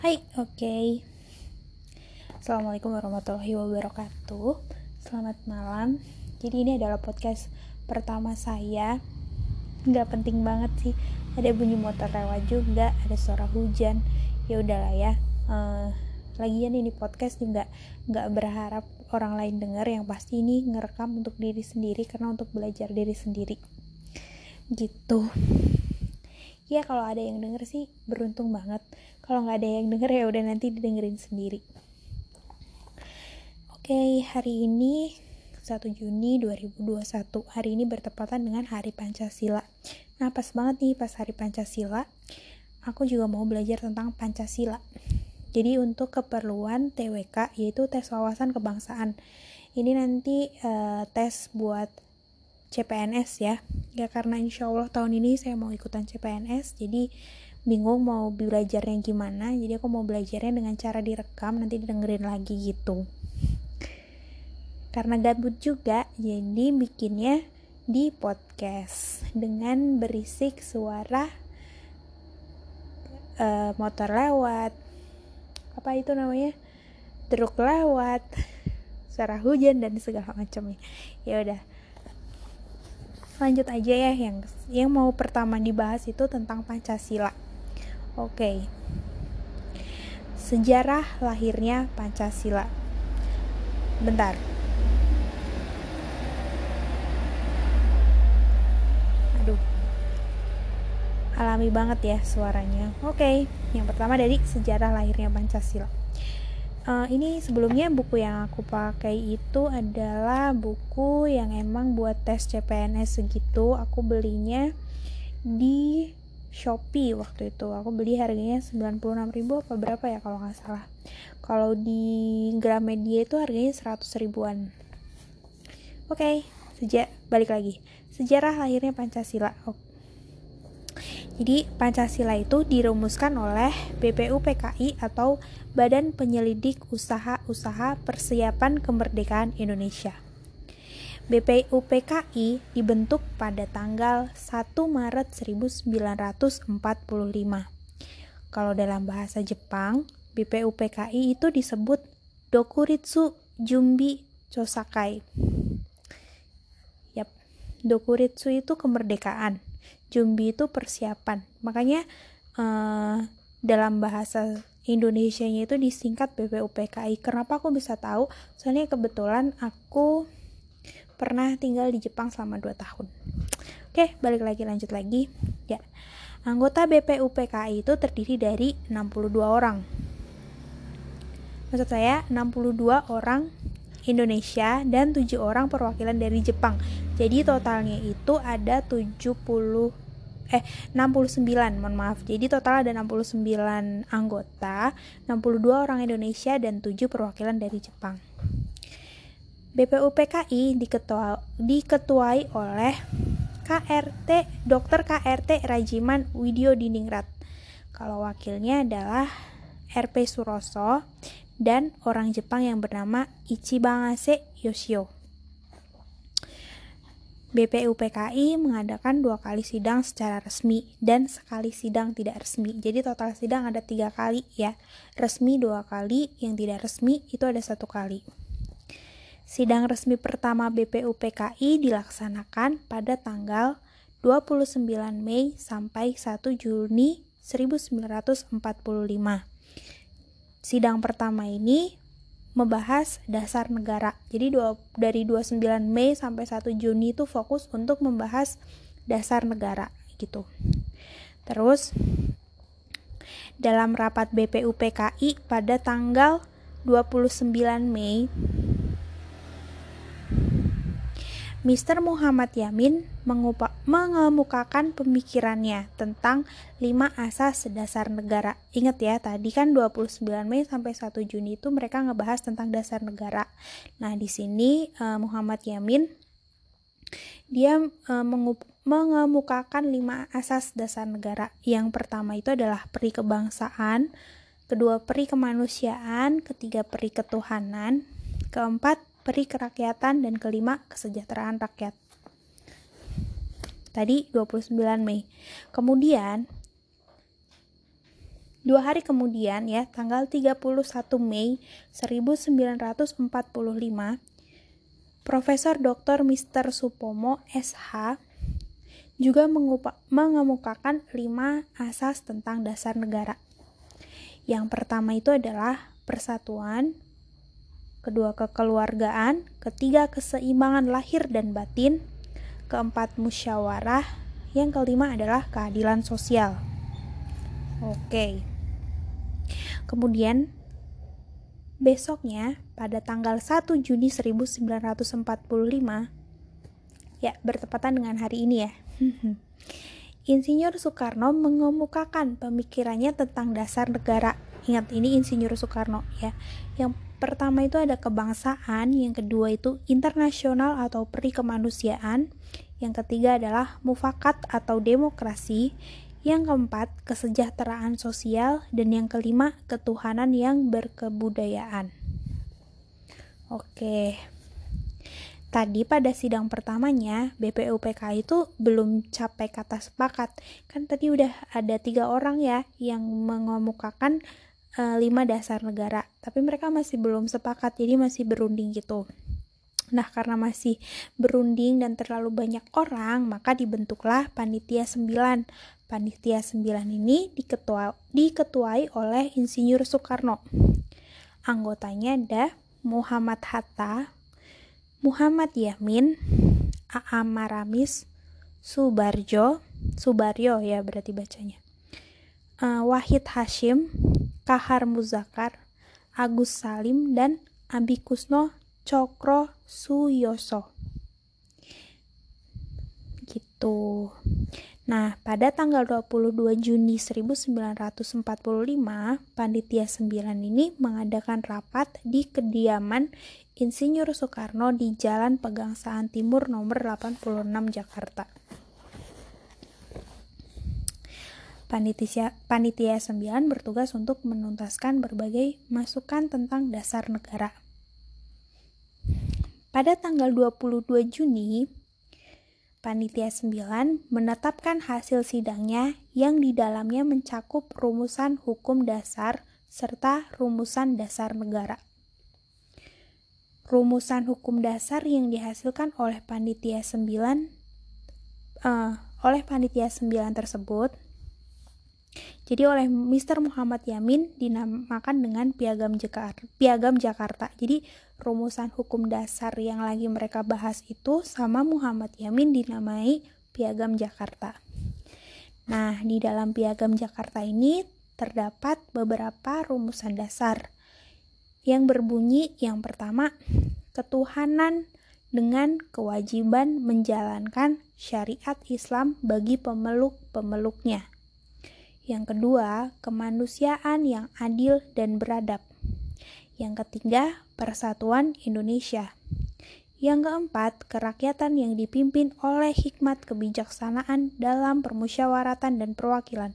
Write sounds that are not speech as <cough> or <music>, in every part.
Hai, oke. Okay. Assalamualaikum warahmatullahi wabarakatuh. Selamat malam. Jadi ini adalah podcast pertama saya. Gak penting banget sih. Ada bunyi motor lewat juga, ada suara hujan. Ya udahlah ya. Uh, lagian ini podcast juga nggak berharap orang lain dengar yang pasti ini ngerekam untuk diri sendiri karena untuk belajar diri sendiri gitu ya kalau ada yang denger sih beruntung banget kalau nggak ada yang denger ya udah nanti didengerin sendiri. Oke hari ini 1 Juni 2021 hari ini bertepatan dengan hari Pancasila. Nah pas banget nih pas hari Pancasila. Aku juga mau belajar tentang Pancasila. Jadi untuk keperluan TWK yaitu tes wawasan kebangsaan. Ini nanti uh, tes buat CPNS ya. Ya karena insya Allah tahun ini saya mau ikutan CPNS jadi bingung mau belajarnya gimana jadi aku mau belajarnya dengan cara direkam nanti dengerin lagi gitu. Karena gabut juga jadi bikinnya di podcast dengan berisik suara uh, motor lewat. Apa itu namanya? Truk lewat suara hujan dan segala macamnya ya udah. Lanjut aja ya yang yang mau pertama dibahas itu tentang Pancasila. Oke. Sejarah lahirnya Pancasila. Bentar. Aduh. Alami banget ya suaranya. Oke, yang pertama dari sejarah lahirnya Pancasila uh, ini sebelumnya buku yang aku pakai itu adalah buku yang emang buat tes CPNS segitu aku belinya di Shopee waktu itu. Aku beli harganya 96.000 apa berapa ya kalau nggak salah. Kalau di Gramedia itu harganya 100 ribuan. Oke okay, sejak balik lagi. Sejarah lahirnya Pancasila. Oke jadi Pancasila itu dirumuskan oleh BPUPKI atau Badan Penyelidik Usaha-Usaha Persiapan Kemerdekaan Indonesia. BPUPKI dibentuk pada tanggal 1 Maret 1945. Kalau dalam bahasa Jepang, BPUPKI itu disebut Dokuritsu Jumbi Chosakai. Yap, Dokuritsu itu kemerdekaan Jumbi itu persiapan. Makanya uh, dalam bahasa Indonesia-nya itu disingkat BPUPKI. Kenapa aku bisa tahu? Soalnya kebetulan aku pernah tinggal di Jepang selama 2 tahun. Oke, balik lagi lanjut lagi. Ya. Anggota BPUPKI itu terdiri dari 62 orang. Maksud saya 62 orang Indonesia dan 7 orang perwakilan dari Jepang. Jadi totalnya itu ada 70 eh 69 mohon maaf jadi total ada 69 anggota 62 orang Indonesia dan 7 perwakilan dari Jepang BPUPKI diketua, diketuai oleh KRT Dr. KRT Rajiman Widyo Diningrat kalau wakilnya adalah RP Suroso dan orang Jepang yang bernama Ichibangase Yoshio. BPUPKI mengadakan dua kali sidang secara resmi dan sekali sidang tidak resmi. Jadi total sidang ada tiga kali ya. Resmi dua kali, yang tidak resmi itu ada satu kali. Sidang resmi pertama BPUPKI dilaksanakan pada tanggal 29 Mei sampai 1 Juni 1945 sidang pertama ini membahas dasar negara. Jadi dua, dari 29 Mei sampai 1 Juni itu fokus untuk membahas dasar negara gitu. Terus dalam rapat BPUPKI pada tanggal 29 Mei Mr. Muhammad Yamin mengemukakan pemikirannya tentang lima asas dasar negara. Ingat ya, tadi kan 29 Mei sampai 1 Juni itu mereka ngebahas tentang dasar negara. Nah, di sini uh, Muhammad Yamin dia uh, mengemukakan lima asas dasar negara. Yang pertama itu adalah peri kebangsaan, kedua peri kemanusiaan, ketiga peri ketuhanan, keempat peri kerakyatan, dan kelima kesejahteraan rakyat. Tadi 29 Mei. Kemudian Dua hari kemudian ya, tanggal 31 Mei 1945, Profesor Dr. Mr. Supomo SH juga mengemukakan lima asas tentang dasar negara. Yang pertama itu adalah persatuan, kedua kekeluargaan, ketiga keseimbangan lahir dan batin, keempat musyawarah, yang kelima adalah keadilan sosial. Oke. Kemudian besoknya pada tanggal 1 Juni 1945 ya bertepatan dengan hari ini ya. <laughs> Insinyur Soekarno mengemukakan pemikirannya tentang dasar negara. Ingat ini Insinyur Soekarno ya. Yang pertama itu ada kebangsaan, yang kedua itu internasional atau peri kemanusiaan, yang ketiga adalah mufakat atau demokrasi, yang keempat kesejahteraan sosial, dan yang kelima ketuhanan yang berkebudayaan. Oke. Tadi pada sidang pertamanya BPUPK itu belum capai kata sepakat. Kan tadi udah ada tiga orang ya yang mengemukakan lima dasar negara. Tapi mereka masih belum sepakat, jadi masih berunding gitu. Nah, karena masih berunding dan terlalu banyak orang, maka dibentuklah Panitia 9. Panitia 9 ini diketua, diketuai oleh Insinyur Soekarno. Anggotanya ada Muhammad Hatta, Muhammad Yamin, Aam Maramis, Subarjo, Subaryo ya berarti bacanya. Uh, Wahid Hashim, Kahar Muzakar, Agus Salim dan Abikusno Cokro Suyoso. Gitu. Nah, pada tanggal 22 Juni 1945, Panitia 9 ini mengadakan rapat di kediaman Insinyur Soekarno di Jalan Pegangsaan Timur nomor 86 Jakarta. Panitia, Panitia 9 bertugas untuk menuntaskan berbagai masukan tentang dasar negara. Pada tanggal 22 Juni, Panitia 9 menetapkan hasil sidangnya yang di dalamnya mencakup rumusan hukum dasar serta rumusan dasar negara rumusan hukum dasar yang dihasilkan oleh panitia 9 uh, eh, oleh panitia 9 tersebut jadi oleh Mr. Muhammad Yamin dinamakan dengan Piagam Jakarta. Piagam Jakarta. Jadi rumusan hukum dasar yang lagi mereka bahas itu sama Muhammad Yamin dinamai Piagam Jakarta. Nah, di dalam Piagam Jakarta ini terdapat beberapa rumusan dasar yang berbunyi yang pertama, ketuhanan dengan kewajiban menjalankan syariat Islam bagi pemeluk-pemeluknya. Yang kedua, kemanusiaan yang adil dan beradab. Yang ketiga, persatuan Indonesia. Yang keempat, kerakyatan yang dipimpin oleh hikmat kebijaksanaan dalam permusyawaratan dan perwakilan.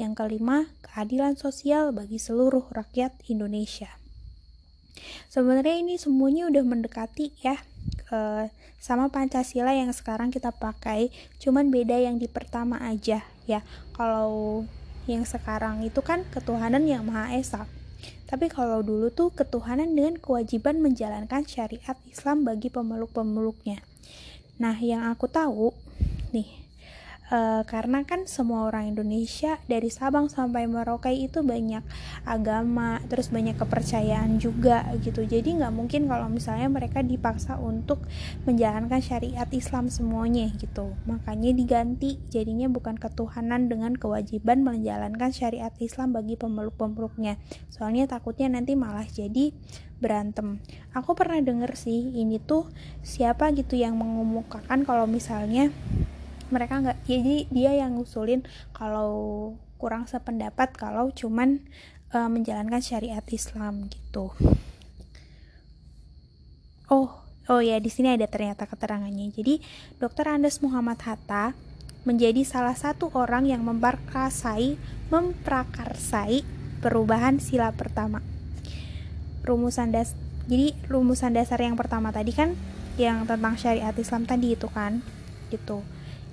Yang kelima, keadilan sosial bagi seluruh rakyat Indonesia. Sebenarnya ini semuanya udah mendekati ya uh, sama Pancasila yang sekarang kita pakai, cuman beda yang di pertama aja ya. Kalau yang sekarang itu kan ketuhanan yang Maha Esa. Tapi kalau dulu tuh ketuhanan dengan kewajiban menjalankan syariat Islam bagi pemeluk-pemeluknya. Nah, yang aku tahu nih uh, karena kan semua orang Indonesia dari Sabang sampai Merauke itu banyak agama terus banyak kepercayaan juga gitu. Jadi nggak mungkin kalau misalnya mereka dipaksa untuk menjalankan syariat Islam semuanya gitu. Makanya diganti jadinya bukan ketuhanan dengan kewajiban menjalankan syariat Islam bagi pemeluk-pemeluknya. Soalnya takutnya nanti malah jadi berantem. Aku pernah denger sih ini tuh siapa gitu yang mengumumkakan kalau misalnya mereka nggak jadi dia yang ngusulin kalau kurang sependapat kalau cuman uh, menjalankan syariat Islam gitu. Oh oh ya di sini ada ternyata keterangannya. Jadi Dr. Andes Muhammad Hatta menjadi salah satu orang yang memprakarsai memprakarsai perubahan sila pertama. Rumusan das jadi rumusan dasar yang pertama tadi kan yang tentang syariat Islam tadi itu kan gitu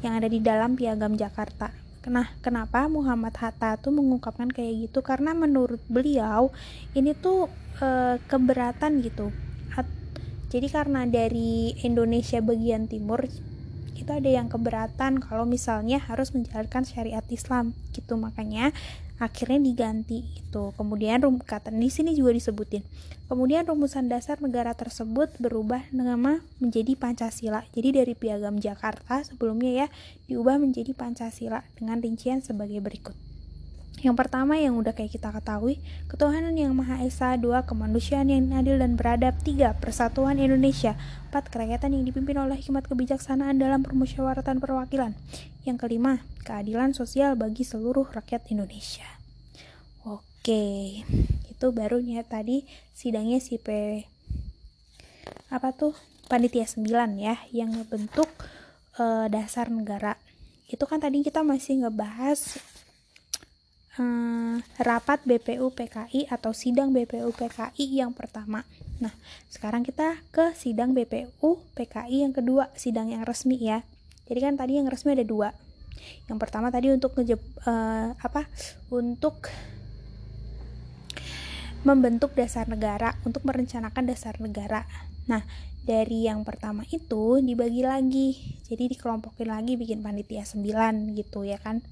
yang ada di dalam Piagam Jakarta. Nah, kenapa Muhammad Hatta tuh mengungkapkan kayak gitu? Karena menurut beliau ini tuh e, keberatan gitu. Jadi karena dari Indonesia bagian timur itu ada yang keberatan kalau misalnya harus menjalankan syariat Islam gitu makanya akhirnya diganti itu. Kemudian rum kata di sini juga disebutin. Kemudian rumusan dasar negara tersebut berubah nama menjadi Pancasila. Jadi dari Piagam Jakarta sebelumnya ya diubah menjadi Pancasila dengan rincian sebagai berikut yang pertama yang udah kayak kita ketahui, ketuhanan yang Maha Esa, dua kemanusiaan yang adil dan beradab, tiga persatuan Indonesia, empat kerakyatan yang dipimpin oleh hikmat kebijaksanaan dalam permusyawaratan perwakilan, yang kelima keadilan sosial bagi seluruh rakyat Indonesia. Oke, itu barunya tadi sidangnya si P apa tuh panitia 9 ya yang bentuk uh, dasar negara. Itu kan tadi kita masih ngebahas uh, rapat BPU PKI atau sidang BPU PKI yang pertama. Nah, sekarang kita ke sidang BPU PKI yang kedua, sidang yang resmi ya. Jadi kan tadi yang resmi ada dua. Yang pertama tadi untuk uh, apa? Untuk membentuk dasar negara untuk merencanakan dasar negara. Nah, dari yang pertama itu dibagi lagi. Jadi dikelompokin lagi bikin panitia 9 gitu ya kan.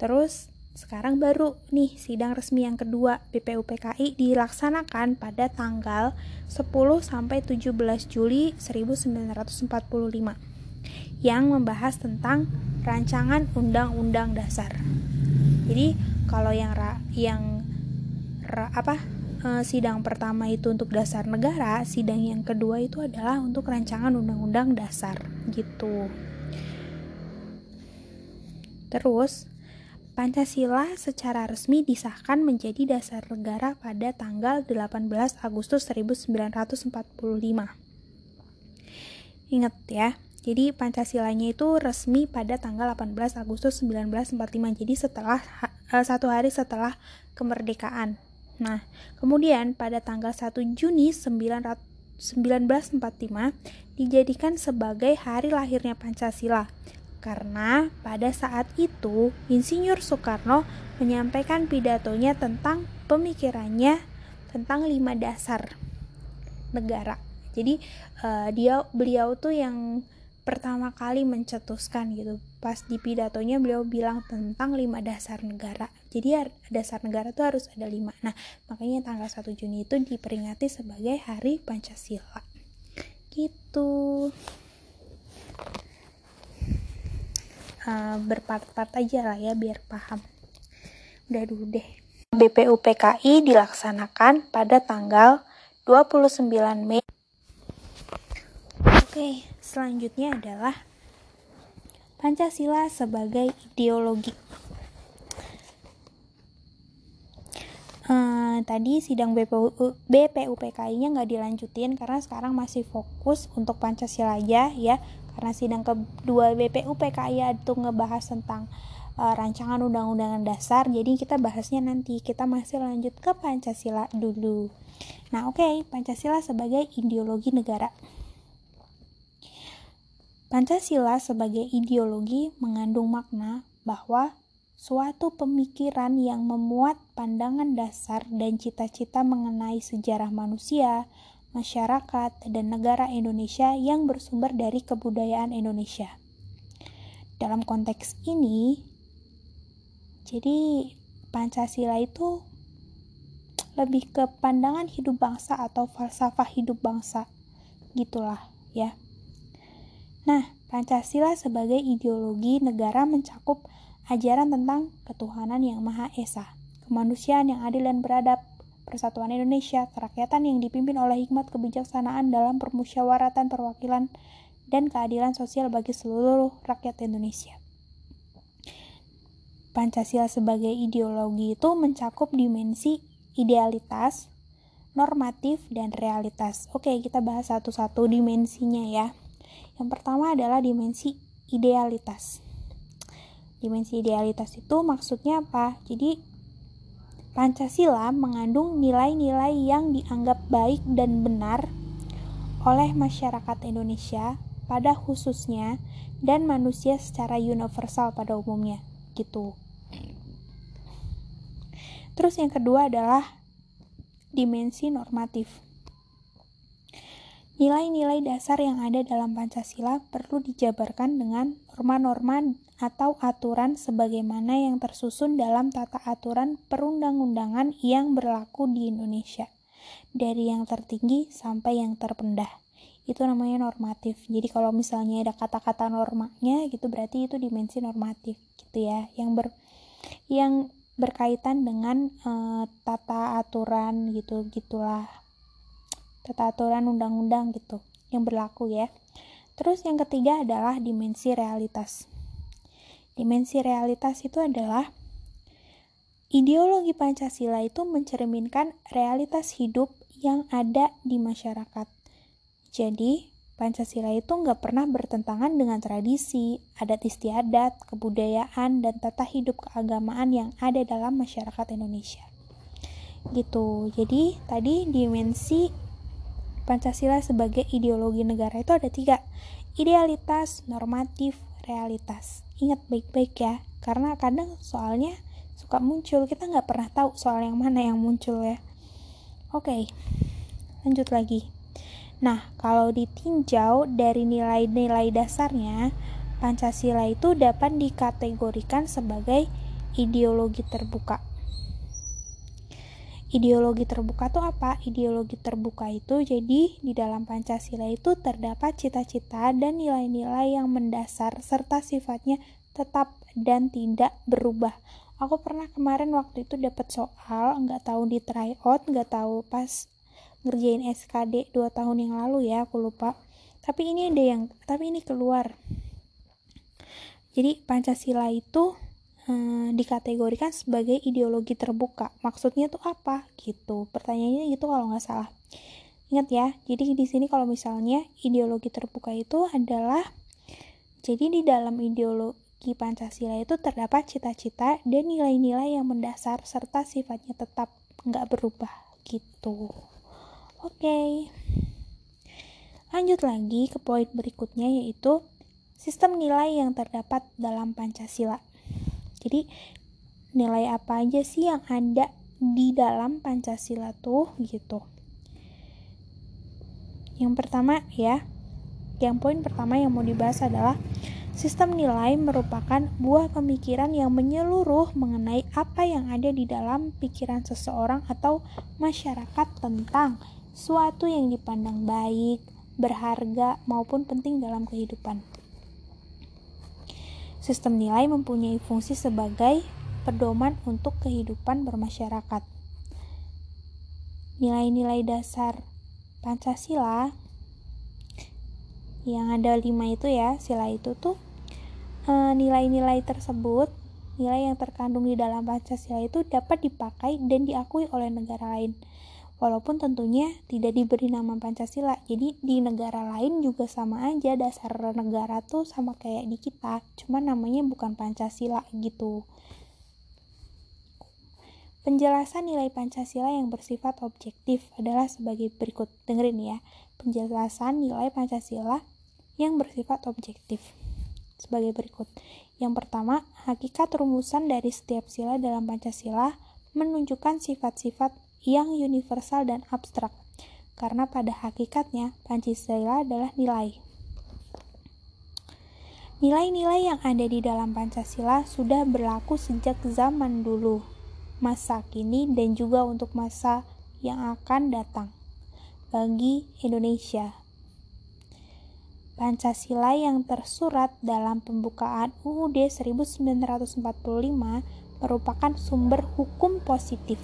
Terus sekarang baru nih sidang resmi yang kedua BPUPKI dilaksanakan pada tanggal 10 sampai 17 Juli 1945 yang membahas tentang rancangan undang-undang dasar. Jadi kalau yang ra, yang apa e, sidang pertama itu untuk dasar negara, sidang yang kedua itu adalah untuk rancangan undang-undang dasar gitu. Terus Pancasila secara resmi disahkan menjadi dasar negara pada tanggal 18 Agustus 1945. Ingat ya, jadi Pancasilanya itu resmi pada tanggal 18 Agustus 1945. Jadi setelah uh, satu hari setelah kemerdekaan. Nah, kemudian pada tanggal 1 Juni 1945 dijadikan sebagai hari lahirnya Pancasila karena pada saat itu Insinyur Soekarno menyampaikan pidatonya tentang pemikirannya tentang lima dasar negara. Jadi uh, dia beliau tuh yang pertama kali mencetuskan gitu. Pas di pidatonya beliau bilang tentang lima dasar negara. Jadi dasar negara tuh harus ada lima. Nah makanya tanggal 1 Juni itu diperingati sebagai hari Pancasila. Gitu uh, berpart-part aja lah ya biar paham. Udah dulu deh. BPUPKI dilaksanakan pada tanggal 29 Mei. Oke, selanjutnya adalah Pancasila sebagai ideologi. Uh, tadi sidang BPU, BPUPKI-nya nggak dilanjutin karena sekarang masih fokus untuk Pancasila aja ya karena sidang kedua BPUPKI itu ngebahas tentang uh, rancangan undang-undangan dasar jadi kita bahasnya nanti. Kita masih lanjut ke Pancasila dulu. Nah oke okay, Pancasila sebagai ideologi negara. Pancasila sebagai ideologi mengandung makna bahwa suatu pemikiran yang memuat pandangan dasar dan cita-cita mengenai sejarah manusia, masyarakat, dan negara Indonesia yang bersumber dari kebudayaan Indonesia. Dalam konteks ini, jadi Pancasila itu lebih ke pandangan hidup bangsa atau falsafah hidup bangsa, gitulah ya. Nah, Pancasila sebagai ideologi negara mencakup ajaran tentang ketuhanan yang Maha Esa, kemanusiaan yang adil dan beradab, persatuan Indonesia, kerakyatan yang dipimpin oleh hikmat kebijaksanaan dalam permusyawaratan perwakilan dan keadilan sosial bagi seluruh rakyat Indonesia. Pancasila sebagai ideologi itu mencakup dimensi idealitas, normatif, dan realitas. Oke, kita bahas satu-satu dimensinya ya. Yang pertama adalah dimensi idealitas. Dimensi idealitas itu maksudnya apa? Jadi Pancasila mengandung nilai-nilai yang dianggap baik dan benar oleh masyarakat Indonesia pada khususnya dan manusia secara universal pada umumnya. gitu terus yang kedua adalah dimensi normatif Nilai-nilai dasar yang ada dalam Pancasila perlu dijabarkan dengan norma-norma atau aturan sebagaimana yang tersusun dalam tata aturan perundang-undangan yang berlaku di Indonesia, dari yang tertinggi sampai yang terpendah. Itu namanya normatif. Jadi kalau misalnya ada kata-kata normanya gitu berarti itu dimensi normatif gitu ya, yang ber yang berkaitan dengan uh, tata aturan gitu gitulah tata aturan undang-undang gitu yang berlaku ya. Terus yang ketiga adalah dimensi realitas. Dimensi realitas itu adalah ideologi Pancasila itu mencerminkan realitas hidup yang ada di masyarakat. Jadi, Pancasila itu nggak pernah bertentangan dengan tradisi, adat istiadat, kebudayaan, dan tata hidup keagamaan yang ada dalam masyarakat Indonesia. Gitu. Jadi, tadi dimensi Pancasila sebagai ideologi negara itu ada tiga, idealitas, normatif, realitas. Ingat baik-baik ya, karena kadang soalnya suka muncul, kita nggak pernah tahu soal yang mana yang muncul ya. Oke, lanjut lagi. Nah, kalau ditinjau dari nilai-nilai dasarnya, Pancasila itu dapat dikategorikan sebagai ideologi terbuka Ideologi terbuka itu apa? Ideologi terbuka itu jadi di dalam Pancasila itu terdapat cita-cita dan nilai-nilai yang mendasar serta sifatnya tetap dan tidak berubah. Aku pernah kemarin waktu itu dapat soal, nggak tahu di try out, nggak tahu pas ngerjain SKD 2 tahun yang lalu ya, aku lupa. Tapi ini ada yang, tapi ini keluar. Jadi Pancasila itu hmm, dikategorikan sebagai ideologi terbuka. Maksudnya tuh apa? Gitu. Pertanyaannya gitu kalau nggak salah. Ingat ya, jadi di sini kalau misalnya ideologi terbuka itu adalah jadi di dalam ideologi Pancasila itu terdapat cita-cita dan nilai-nilai yang mendasar serta sifatnya tetap nggak berubah gitu. Oke. Okay. Lanjut lagi ke poin berikutnya yaitu sistem nilai yang terdapat dalam Pancasila. Jadi nilai apa aja sih yang ada di dalam Pancasila tuh gitu. Yang pertama ya, yang poin pertama yang mau dibahas adalah Sistem nilai merupakan buah pemikiran yang menyeluruh mengenai apa yang ada di dalam pikiran seseorang atau masyarakat tentang suatu yang dipandang baik, berharga, maupun penting dalam kehidupan. Sistem nilai mempunyai fungsi sebagai pedoman untuk kehidupan bermasyarakat. Nilai-nilai dasar Pancasila yang ada lima itu ya, sila itu tuh eh, nilai-nilai tersebut, nilai yang terkandung di dalam Pancasila itu dapat dipakai dan diakui oleh negara lain walaupun tentunya tidak diberi nama Pancasila. Jadi di negara lain juga sama aja dasar negara tuh sama kayak di kita, cuma namanya bukan Pancasila gitu. Penjelasan nilai Pancasila yang bersifat objektif adalah sebagai berikut. Dengerin ya. Penjelasan nilai Pancasila yang bersifat objektif sebagai berikut. Yang pertama, hakikat rumusan dari setiap sila dalam Pancasila menunjukkan sifat-sifat yang universal dan abstrak, karena pada hakikatnya Pancasila adalah nilai. Nilai-nilai yang ada di dalam Pancasila sudah berlaku sejak zaman dulu, masa kini, dan juga untuk masa yang akan datang bagi Indonesia. Pancasila yang tersurat dalam pembukaan UUD 1945 merupakan sumber hukum positif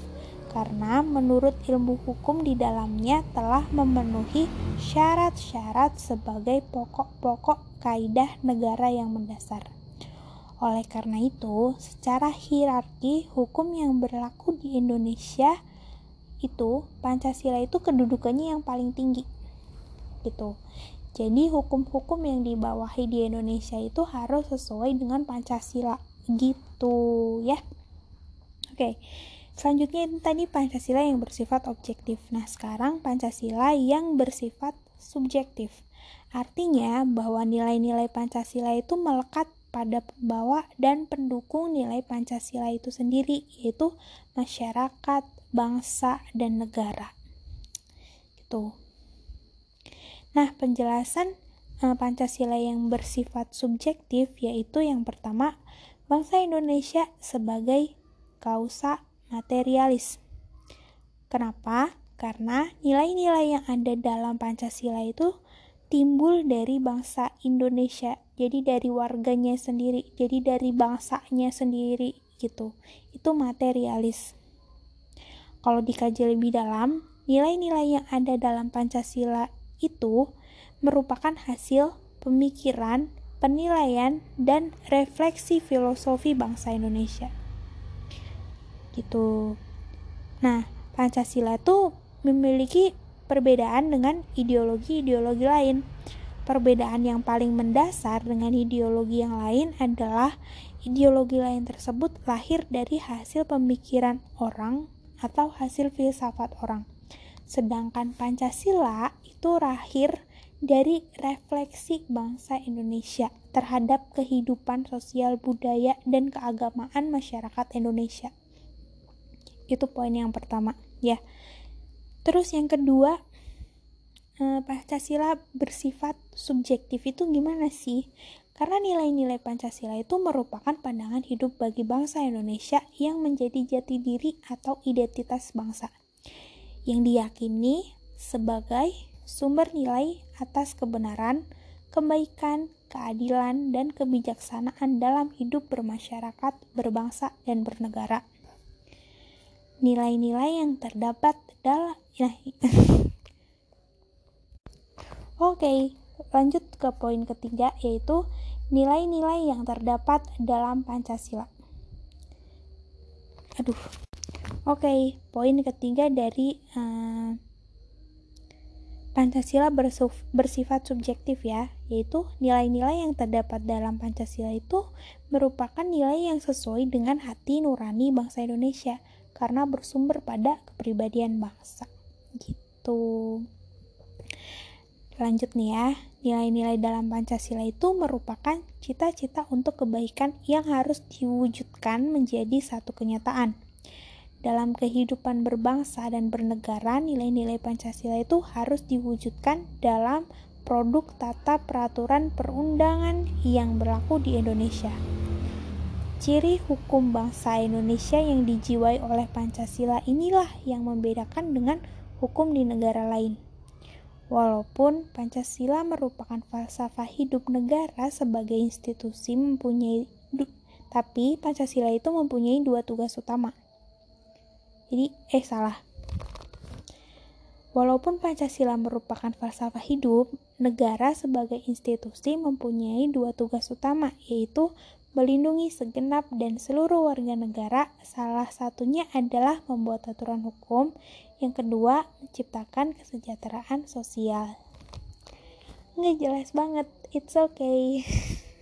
karena menurut ilmu hukum di dalamnya telah memenuhi syarat-syarat sebagai pokok-pokok kaidah negara yang mendasar. Oleh karena itu, secara hierarki hukum yang berlaku di Indonesia itu Pancasila itu kedudukannya yang paling tinggi. Gitu. Jadi hukum-hukum yang dibawahi di Indonesia itu harus sesuai dengan Pancasila gitu ya. Oke. Selanjutnya ini tadi Pancasila yang bersifat objektif. Nah, sekarang Pancasila yang bersifat subjektif. Artinya bahwa nilai-nilai Pancasila itu melekat pada pembawa dan pendukung nilai Pancasila itu sendiri, yaitu masyarakat, bangsa, dan negara. Gitu. Nah, penjelasan eh, Pancasila yang bersifat subjektif yaitu yang pertama, bangsa Indonesia sebagai kausa materialis. Kenapa? Karena nilai-nilai yang ada dalam Pancasila itu timbul dari bangsa Indonesia jadi dari warganya sendiri jadi dari bangsanya sendiri gitu itu materialis kalau dikaji lebih dalam nilai-nilai yang ada dalam Pancasila itu merupakan hasil pemikiran penilaian dan refleksi filosofi bangsa Indonesia gitu nah Pancasila itu memiliki perbedaan dengan ideologi-ideologi lain. Perbedaan yang paling mendasar dengan ideologi yang lain adalah ideologi lain tersebut lahir dari hasil pemikiran orang atau hasil filsafat orang. Sedangkan Pancasila itu lahir dari refleksi bangsa Indonesia terhadap kehidupan sosial budaya dan keagamaan masyarakat Indonesia. Itu poin yang pertama, ya. Terus yang kedua, eh, Pancasila bersifat subjektif itu gimana sih? Karena nilai-nilai Pancasila itu merupakan pandangan hidup bagi bangsa Indonesia yang menjadi jati diri atau identitas bangsa. Yang diyakini sebagai sumber nilai atas kebenaran, kebaikan, keadilan, dan kebijaksanaan dalam hidup bermasyarakat, berbangsa, dan bernegara nilai-nilai yang terdapat dalam nah, <laughs> Oke, lanjut ke poin ketiga yaitu nilai-nilai yang terdapat dalam Pancasila. Aduh. Oke, poin ketiga dari uh, Pancasila bersifat subjektif ya, yaitu nilai-nilai yang terdapat dalam Pancasila itu merupakan nilai yang sesuai dengan hati nurani bangsa Indonesia karena bersumber pada kepribadian bangsa. Gitu. Lanjut nih ya nilai-nilai dalam Pancasila itu merupakan cita-cita untuk kebaikan yang harus diwujudkan menjadi satu kenyataan. Dalam kehidupan berbangsa dan bernegara, nilai-nilai Pancasila itu harus diwujudkan dalam produk tata peraturan perundangan yang berlaku di Indonesia. Ciri hukum bangsa Indonesia yang dijiwai oleh Pancasila inilah yang membedakan dengan hukum di negara lain. Walaupun Pancasila merupakan falsafah hidup negara sebagai institusi mempunyai tapi Pancasila itu mempunyai dua tugas utama. Jadi, eh salah. Walaupun Pancasila merupakan falsafah hidup, negara sebagai institusi mempunyai dua tugas utama, yaitu melindungi segenap dan seluruh warga negara. Salah satunya adalah membuat aturan hukum, yang kedua menciptakan kesejahteraan sosial. Nggak jelas banget, it's okay. <laughs>